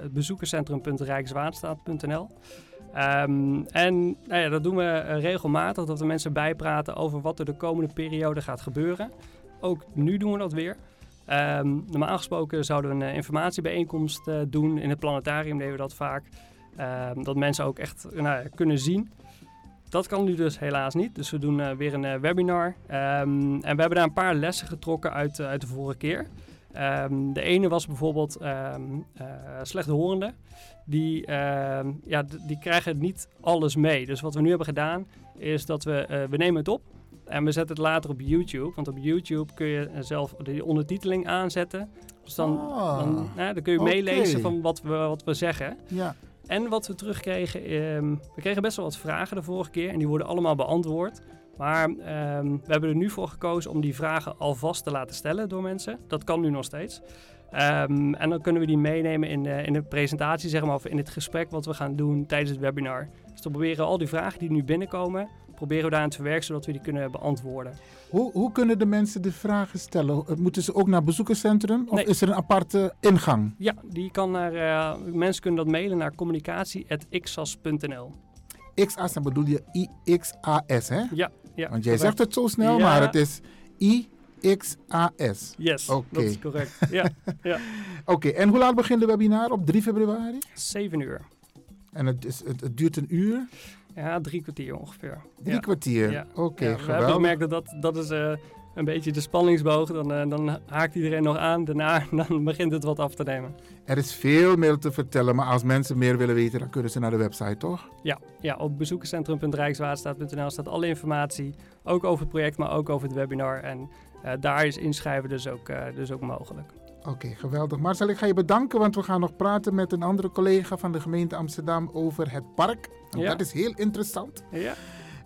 het bezoekerscentrum.rijkswaterstaat.nl. Ehm, en nou ja, dat doen we eh, regelmatig, dat we mensen bijpraten over wat er de komende periode gaat gebeuren. Ook nu doen we dat weer. Ehm, normaal gesproken zouden we een eh, informatiebijeenkomst eh, doen. In het planetarium deden we dat vaak. Ehm, dat mensen ook echt nou, kunnen zien dat kan nu dus helaas niet. Dus we doen weer een webinar. En we hebben daar een paar lessen getrokken uit, uit de vorige keer. Ehm, de ene was bijvoorbeeld eh, slechthorenden. Die, ehm, ja, die krijgen niet alles mee. Dus wat we nu hebben gedaan is dat we, eh, we nemen het op. En we zetten het later op YouTube. Want op YouTube kun je eh, zelf de ondertiteling aanzetten. Dus dan, Ah, dan, dan kun je meelezen van wat we, wat we zeggen. Ja. En wat we terugkregen, we kregen best wel wat vragen de vorige keer en die worden allemaal beantwoord. Maar ehm, we hebben er nu voor gekozen om die vragen alvast te laten stellen door mensen. Dat kan nu nog steeds. Ehm, en dan kunnen we die meenemen in de, in de presentatie, zeg maar, of in het gesprek wat we gaan doen tijdens het webinar. Dus dan proberen al die vragen die nu binnenkomen, proberen we daarin te verwerken zodat we die kunnen beantwoorden. Hoe, hoe kunnen de mensen de vragen stellen? Eh, Moeten ze ook naar bezoekerscentrum of Nee. is er een aparte ingang? Ja, die kan naar, eh, mensen kunnen dat mailen naar communicatie.xas.nl. XAS, dan bedoel je IXAS, hè? Ja, ja. Want jij correct. zegt het zo snel, Ja. maar het is IXAS. Yes, Oké. dat is correct. Ja, ja. Oké, en hoe laat begint de webinar? Op 3 februari? 7 uur. En het, is, het, het duurt een uur? Ja, drie kwartier ongeveer. Drie Ja. kwartier? Ja. Oké, Ja, We geweldig. hebben gemerkt dat dat, dat is eh, een beetje de spanningsboog. Dan, eh, dan haakt iedereen nog aan. Daarna dan begint het wat af te nemen. Er is veel meer te vertellen, maar als mensen meer willen weten, dan kunnen ze naar de website, toch? Ja, ja op bezoekerscentrum.rijkswaterstaat.nl staat alle informatie. Ook over het project, maar ook over het webinar. En eh, daar is inschrijven dus ook, eh, dus ook mogelijk. Oké, geweldig. Marcel, ik ga je bedanken, want we gaan nog praten met een andere collega van de gemeente Amsterdam over het park. Ja. Dat is heel interessant. Ja.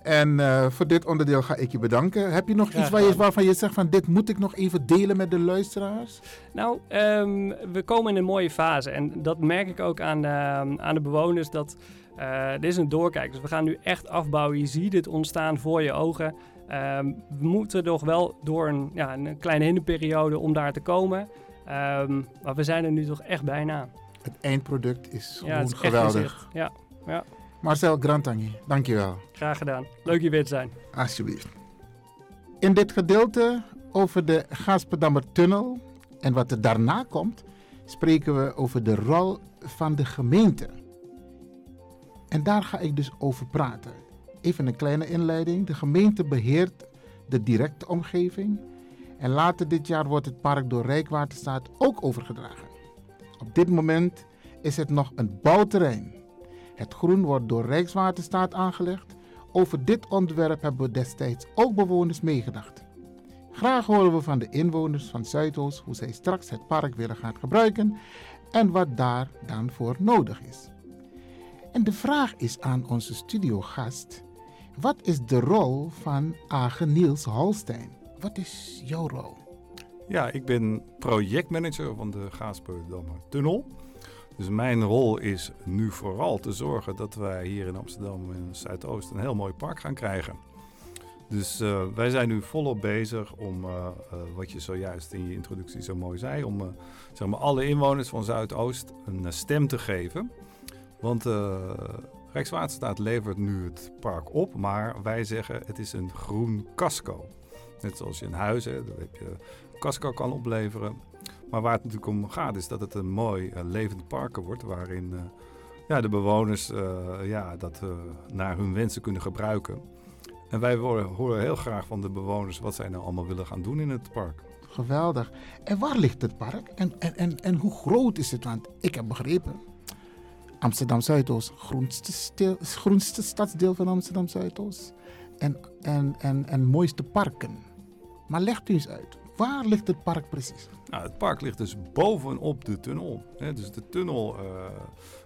En eh, voor dit onderdeel ga ik je bedanken. Heb je nog Graag iets waar je, waarvan je zegt van dit moet ik nog even delen met de luisteraars? Nou, ehm, we komen in een mooie fase. En dat merk ik ook aan de, aan de bewoners. Dat, eh dit is een doorkijk. Dus we gaan nu echt afbouwen. Je ziet het ontstaan voor je ogen. Ehm, we moeten nog wel door een, ja, een kleine hinderperiode om daar te komen. Ehm, maar we zijn er nu toch echt bijna. Het eindproduct is gewoon het is geweldig. Ja, ja, Marcel Grantangi, dankjewel. graag gedaan. Leuk hier weer te zijn. Alsjeblieft. In dit gedeelte over de Gasperdammer Tunnel en wat er daarna komt, spreken we over de rol van de gemeente. En daar ga ik dus over praten. Even een kleine inleiding. De gemeente beheert de directe omgeving. En later dit jaar wordt het park door Rijkswaterstaat ook overgedragen. Op dit moment is het nog een bouwterrein. Het groen wordt door Rijkswaterstaat aangelegd. Over dit onderwerp hebben we destijds ook bewoners meegedacht. Graag horen we van de inwoners van Zuidoost hoe zij straks het park willen gaan gebruiken en wat daar dan voor nodig is. En de vraag is aan onze studiogast: wat is de rol van Age Niels Holstein? Wat is jouw rol? Ja, ik ben projectmanager van de Gaasperdammer Tunnel. Dus mijn rol is nu vooral te zorgen dat wij hier in Amsterdam en Zuidoost een heel mooi park gaan krijgen. Dus eh, wij zijn nu volop bezig om, eh, eh, wat je zojuist in je introductie zo mooi zei, om zeg maar alle inwoners van Zuidoost een stem te geven. Want Rijkswaterstaat levert nu het park op, maar wij zeggen het is een groen casco. Net zoals je een huis hebt, daar heb je casco kan opleveren. Maar waar het natuurlijk om gaat is dat het een mooi eh, levend park wordt waarin eh, ja, de bewoners eh, ja, dat naar hun wensen kunnen gebruiken. En wij horen, heel graag van de bewoners wat zij nou allemaal willen gaan doen in het park. Geweldig. En waar ligt het park? En, en, en, en hoe groot is het? Want ik heb begrepen, Amsterdam Zuidoost, groenste, stil, groenste stadsdeel van Amsterdam Zuidoost. En, en, en, en mooiste parken. Maar legt u eens uit, waar ligt het park precies? Nou, het park ligt dus bovenop de tunnel. Hè. Dus de tunnel, eh,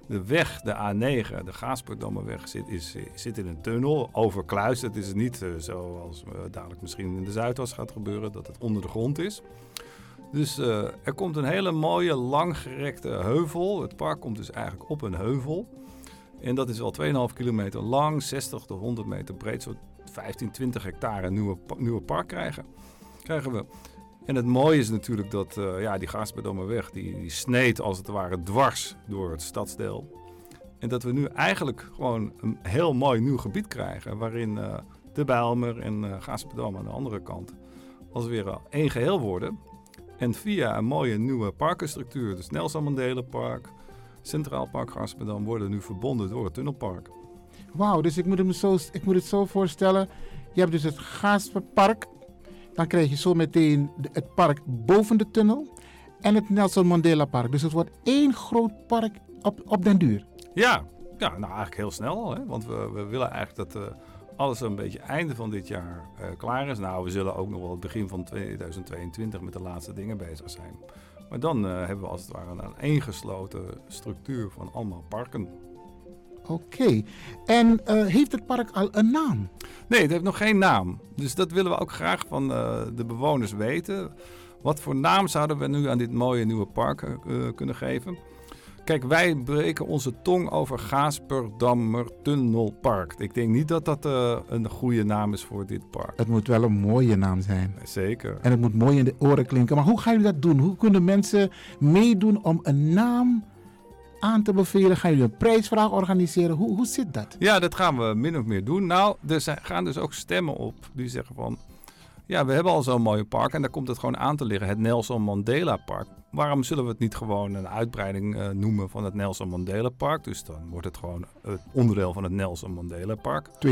de weg, de A9, de Gaasperdammerweg, zit, is, zit in een tunnel, overkluisterd. Het is niet eh, zoals eh, dadelijk misschien in de Zuidas gaat gebeuren, dat het onder de grond is. Dus er komt een hele mooie, langgerekte heuvel. Het park komt dus eigenlijk op een heuvel. En dat is al 2,5 kilometer lang, 60 tot 100 meter breed. Zo'n 15, 20 hectare nieuwe park krijgen, krijgen we. En het mooie is natuurlijk dat eh, ja, die Gaasperdammerweg, die, die sneed als het ware dwars door het stadsdeel. En dat we nu eigenlijk gewoon een heel mooi nieuw gebied krijgen, waarin eh, de Bijlmer en uh, aan de andere kant als weer één geheel worden. En via een mooie nieuwe parkenstructuur, dus Nelson Mandela Park, Centraal Park Gaasperdam, worden nu verbonden door het tunnelpark. Wauw, dus ik moet, het me zo, ik moet het zo voorstellen. Je hebt dus het Gaasperpark. Dan krijg je zo meteen het park boven de tunnel. En het Nelson Mandela Park. Dus het wordt één groot park op, op den duur. Ja, ja, nou eigenlijk heel snel. Hè? Want we, we willen eigenlijk dat eh, alles een beetje einde van dit jaar eh, klaar is. Nou, we zullen ook nog wel het begin van 2022 met de laatste dingen bezig zijn. Maar dan eh, hebben we als het ware een aaneengesloten structuur van allemaal parken. Oké. En eh, heeft het park al een naam? Nee, het heeft nog geen naam. Dus dat willen we ook graag van eh, de bewoners weten. Wat voor naam zouden we nu aan dit mooie nieuwe park eh, kunnen geven? Kijk, wij breken onze tong over Gaasperdammer Tunnelpark. Ik denk niet dat dat een goede naam is voor dit park. Het moet wel een mooie naam zijn. Zeker. En het moet mooi in de oren klinken. Maar hoe gaan jullie dat doen? Hoe kunnen mensen meedoen om een naam aan te bevelen? Gaan jullie een prijsvraag organiseren? Hoe, hoe zit dat? Ja, dat gaan we min of meer doen. Nou, er zijn, gaan dus ook stemmen op die zeggen van... Ja, we hebben al zo'n mooie park en daar komt het gewoon aan te liggen. Het Nelson Mandela Park. Waarom zullen we het niet gewoon een uitbreiding uh, noemen van het Nelson Mandela Park? Dus dan wordt het gewoon het onderdeel van het Nelson Mandela Park. 2.0.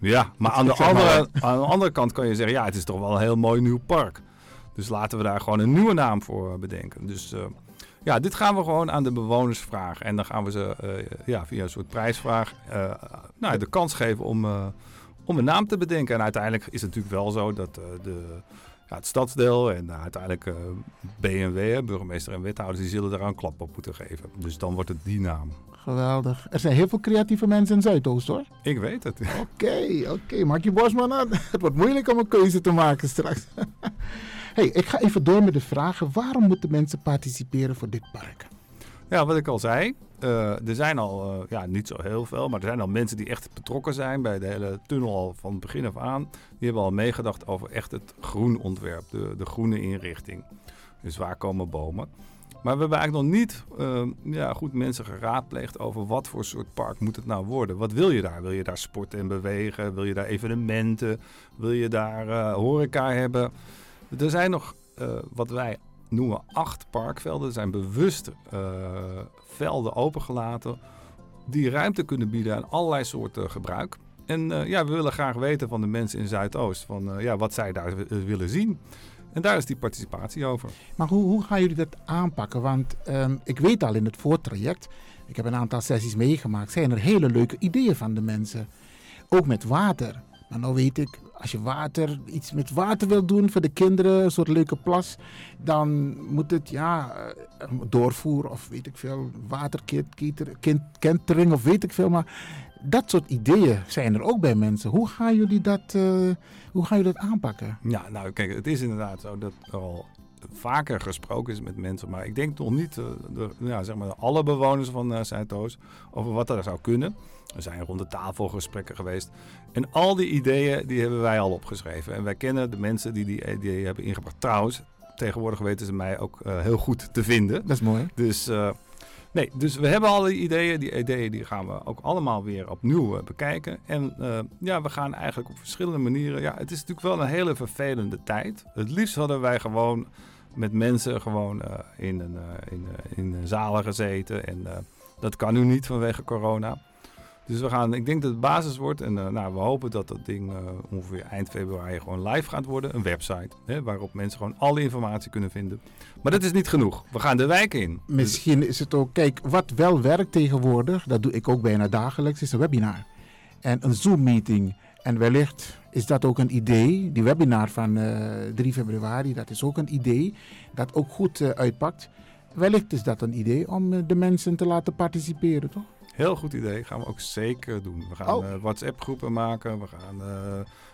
Ja, maar aan de, andere, aan de andere kant kan je zeggen... Ja, het is toch wel een heel mooi nieuw park. Dus laten we daar gewoon een nieuwe naam voor bedenken. Dus... Uh, ja, dit gaan we gewoon aan de bewoners vragen. En dan gaan we ze uh, ja, via een soort prijsvraag uh, nou, de kans geven om, uh, om een naam te bedenken. En uiteindelijk is het natuurlijk wel zo dat de, ja, het stadsdeel en uiteindelijk BMW, burgemeester en wethouders, die zullen daar een klap op moeten geven. Dus dan wordt het die naam. Geweldig. Er zijn heel veel creatieve mensen in Zuidoost hoor. Ik weet het. Oké, oké. Okay. Maak je Bosman aan. Het wordt moeilijk om een keuze te maken straks. hey, ik ga even door met de vragen. Waarom moeten mensen participeren voor dit park? Ja, wat ik al zei. Uh, er zijn al, uh, ja, niet zo heel veel, maar er zijn al mensen die echt betrokken zijn bij de hele tunnel al van begin af aan. Die hebben al meegedacht over echt het groenontwerp, de, de groene inrichting. Dus waar komen bomen? Maar we hebben eigenlijk nog niet uh, ja, goed mensen geraadpleegd over wat voor soort park moet het nou worden. Wat wil je daar? Wil je daar sporten en bewegen? Wil je daar evenementen? Wil je daar horeca hebben? Er zijn nog uh, wat wij noemen acht parkvelden. Er zijn bewust uh, velden opengelaten die ruimte kunnen bieden aan allerlei soorten gebruik. En uh, ja, we willen graag weten van de mensen in Zuidoost van ja, wat zij daar willen zien. En daar is die participatie over. Maar hoe, hoe gaan jullie dat aanpakken? Want um, ik weet al in het voortraject, ik heb een aantal sessies meegemaakt, zijn er hele leuke ideeën van de mensen. Ook met water. Maar nou weet ik, als je water, iets met water wil doen voor de kinderen, een soort leuke plas, dan moet het ja, doorvoer of weet ik veel, waterkentering of weet ik veel. Maar dat soort ideeën zijn er ook bij mensen. Hoe gaan jullie dat, uh, hoe gaan jullie dat aanpakken? Ja, nou kijk, het is inderdaad zo dat er al vaker gesproken is met mensen, maar ik denk nog niet uh, de, ja, zeg maar alle bewoners van uh, Zuidoost over wat er zou kunnen. Er zijn rond de tafel gesprekken geweest. En al die ideeën die hebben wij al opgeschreven. En wij kennen de mensen die die ideeën hebben ingebracht. Trouwens, tegenwoordig weten ze mij ook uh, heel goed te vinden. Dat is mooi. Dus, nee, dus we hebben al die ideeën. Die ideeën die gaan we ook allemaal weer opnieuw uh, bekijken. En ja, we gaan eigenlijk op verschillende manieren. Ja, het is natuurlijk wel een hele vervelende tijd. Het liefst hadden wij gewoon met mensen gewoon in, een, in, in zalen gezeten. En dat kan nu niet vanwege corona. Dus we gaan, ik denk dat het basis wordt. En nou, we hopen dat dat ding ongeveer eind februari gewoon live gaat worden. Een website hè, waarop mensen gewoon alle informatie kunnen vinden. Maar dat is niet genoeg. We gaan de wijk in. Misschien is het ook, kijk, wat wel werkt tegenwoordig, dat doe ik ook bijna dagelijks, is een webinar. En een Zoom-meeting. En wellicht is dat ook een idee. Die webinar van uh, 3 februari, dat is ook een idee dat ook goed uitpakt. Wellicht is dat een idee om de mensen te laten participeren, toch? Heel goed idee. Gaan we ook zeker doen. We gaan oh. WhatsApp-groepen maken. We gaan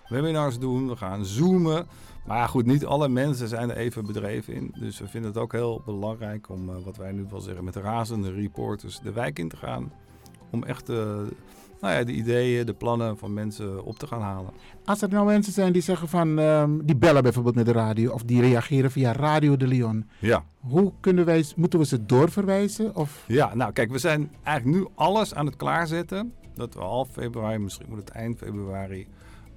webinars doen. We gaan zoomen. Maar goed, niet alle mensen zijn er even bedreven in. Dus we vinden het ook heel belangrijk om, wat wij nu wel zeggen, met de razende reporters de wijk in te gaan. Om echt nou ja, de ideeën, de plannen van mensen op te gaan halen. Als er nou mensen zijn die zeggen van, um, die bellen bijvoorbeeld met de radio of die reageren via Radio de Leon. Ja. Hoe kunnen wij, moeten we ze doorverwijzen? Of? Ja, nou kijk, we zijn eigenlijk nu alles aan het klaarzetten. Dat we half februari, misschien moet het eind februari,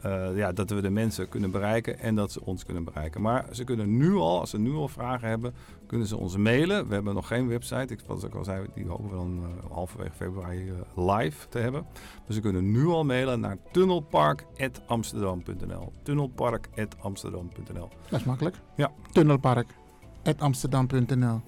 uh, ja, dat we de mensen kunnen bereiken en dat ze ons kunnen bereiken. Maar ze kunnen nu al, als ze nu al vragen hebben, kunnen ze ons mailen. We hebben nog geen website. Ik, zoals ik al zei, die hopen we dan uh, halverwege februari uh, live te hebben. Dus ze kunnen nu al mailen naar tunnelpark.amsterdam.nl. Tunnelpark.amsterdam.nl. Dat is makkelijk. Ja. Tunnelpark.amsterdam.nl.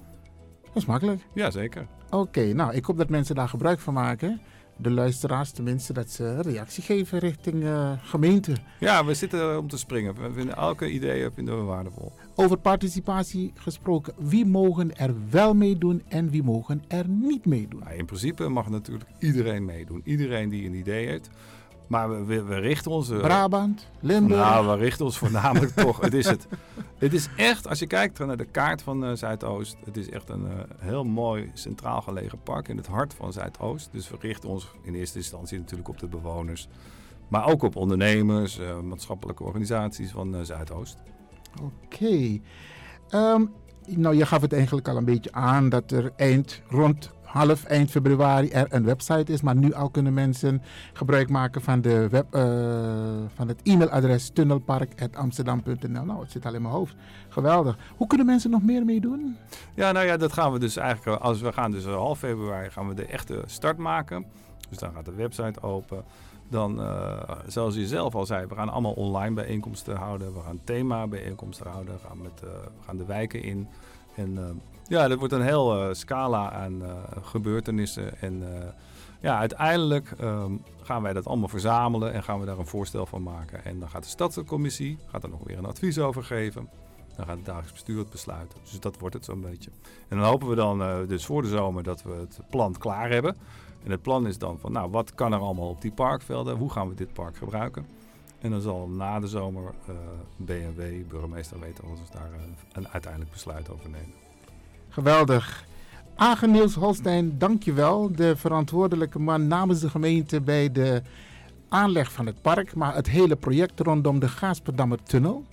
Dat is makkelijk. Ja, zeker. Oké, okay, nou, ik hoop dat mensen daar gebruik van maken. De luisteraars tenminste dat ze reactie geven richting eh, gemeente. Ja, we zitten om te springen. We vinden elke idee vinden we waardevol. Over participatie gesproken, wie mogen er wel meedoen en wie mogen er niet meedoen? Nou, in principe mag natuurlijk iedereen meedoen. Iedereen die een idee heeft. Maar we, richten ons... uh, Brabant, Limburg. Nou, we richten ons voornamelijk toch. Het is, het, het is echt, als je kijkt naar de kaart van uh, Zuidoost. Het is echt een uh, heel mooi centraal gelegen park in het hart van Zuidoost. Dus we richten ons in eerste instantie natuurlijk op de bewoners. Maar ook op ondernemers, maatschappelijke organisaties van Zuidoost. Oké. Okay. Um, nou, je gaf het eigenlijk al een beetje aan dat er eind rond half eind februari er een website is. Maar nu al kunnen mensen gebruik maken van, de web, uh, van het e-mailadres tunnelpark.amsterdam.nl. Nou, het zit al in mijn hoofd. Geweldig. Hoe kunnen mensen nog meer meedoen? Ja, nou ja, dat gaan we dus eigenlijk. Als we gaan dus half februari gaan we de echte start maken. Dus dan gaat de website open. Dan, uh, zoals je zelf al zei, we gaan allemaal online bijeenkomsten houden. We gaan thema bijeenkomsten houden. We gaan, met, uh, we gaan de wijken in. En uh, ja, dat wordt een heel uh, scala aan uh, gebeurtenissen. En uh, ja, uiteindelijk um, gaan wij dat allemaal verzamelen en gaan we daar een voorstel van maken. En dan gaat de stadscommissie gaat er nog weer een advies over geven. Dan gaat het dagelijks bestuur het besluiten. Dus dat wordt het zo'n beetje. En dan hopen we dan dus voor de zomer dat we het plan klaar hebben. En het plan is dan van, nou, wat kan er allemaal op die parkvelden? Hoe gaan we dit park gebruiken? En dan zal na de zomer uh, BMW, burgemeester, weten we daar een, een uiteindelijk besluit over nemen. Geweldig. Agen Niels Holstein, dankjewel. De verantwoordelijke man namens de gemeente bij de aanleg van het park, maar het hele project rondom de Gaasperdammer Tunnel.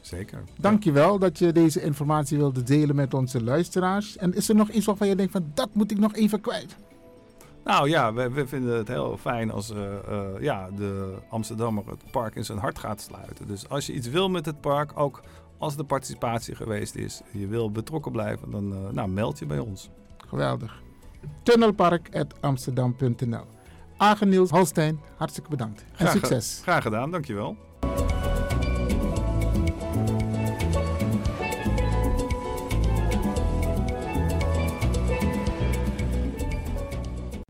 Zeker. Dankjewel ja. dat je deze informatie wilde delen met onze luisteraars. En is er nog iets waarvan je denkt van dat moet ik nog even kwijt? Nou ja, we, we vinden het heel fijn als uh, uh, ja, de Amsterdammer het park in zijn hart gaat sluiten. Dus als je iets wil met het park, ook als de participatie geweest is, je wil betrokken blijven, dan uh, nou, meld je bij ons. Geweldig. Tunnelpark.amsterdam.nl Agen Niels Holstein, hartstikke bedankt. En graag, succes. Graag gedaan, dankjewel.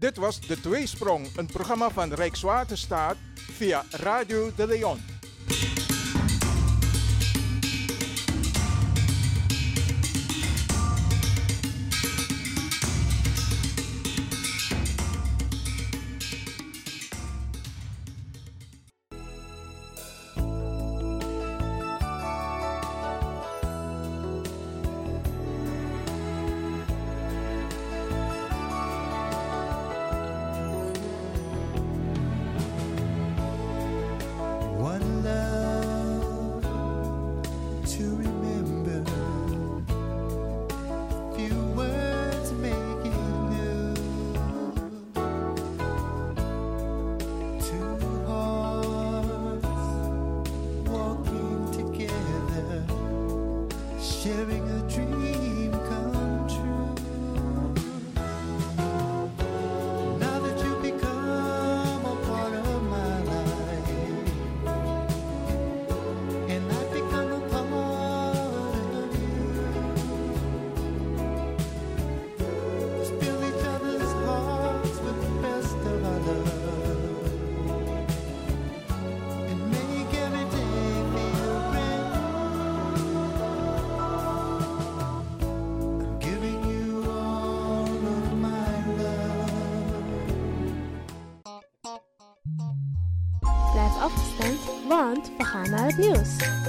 Dit was De Tweesprong, een programma van Rijkswaterstaat via Radio de Leon. Afgestemd, want we gaan naar het nieuws.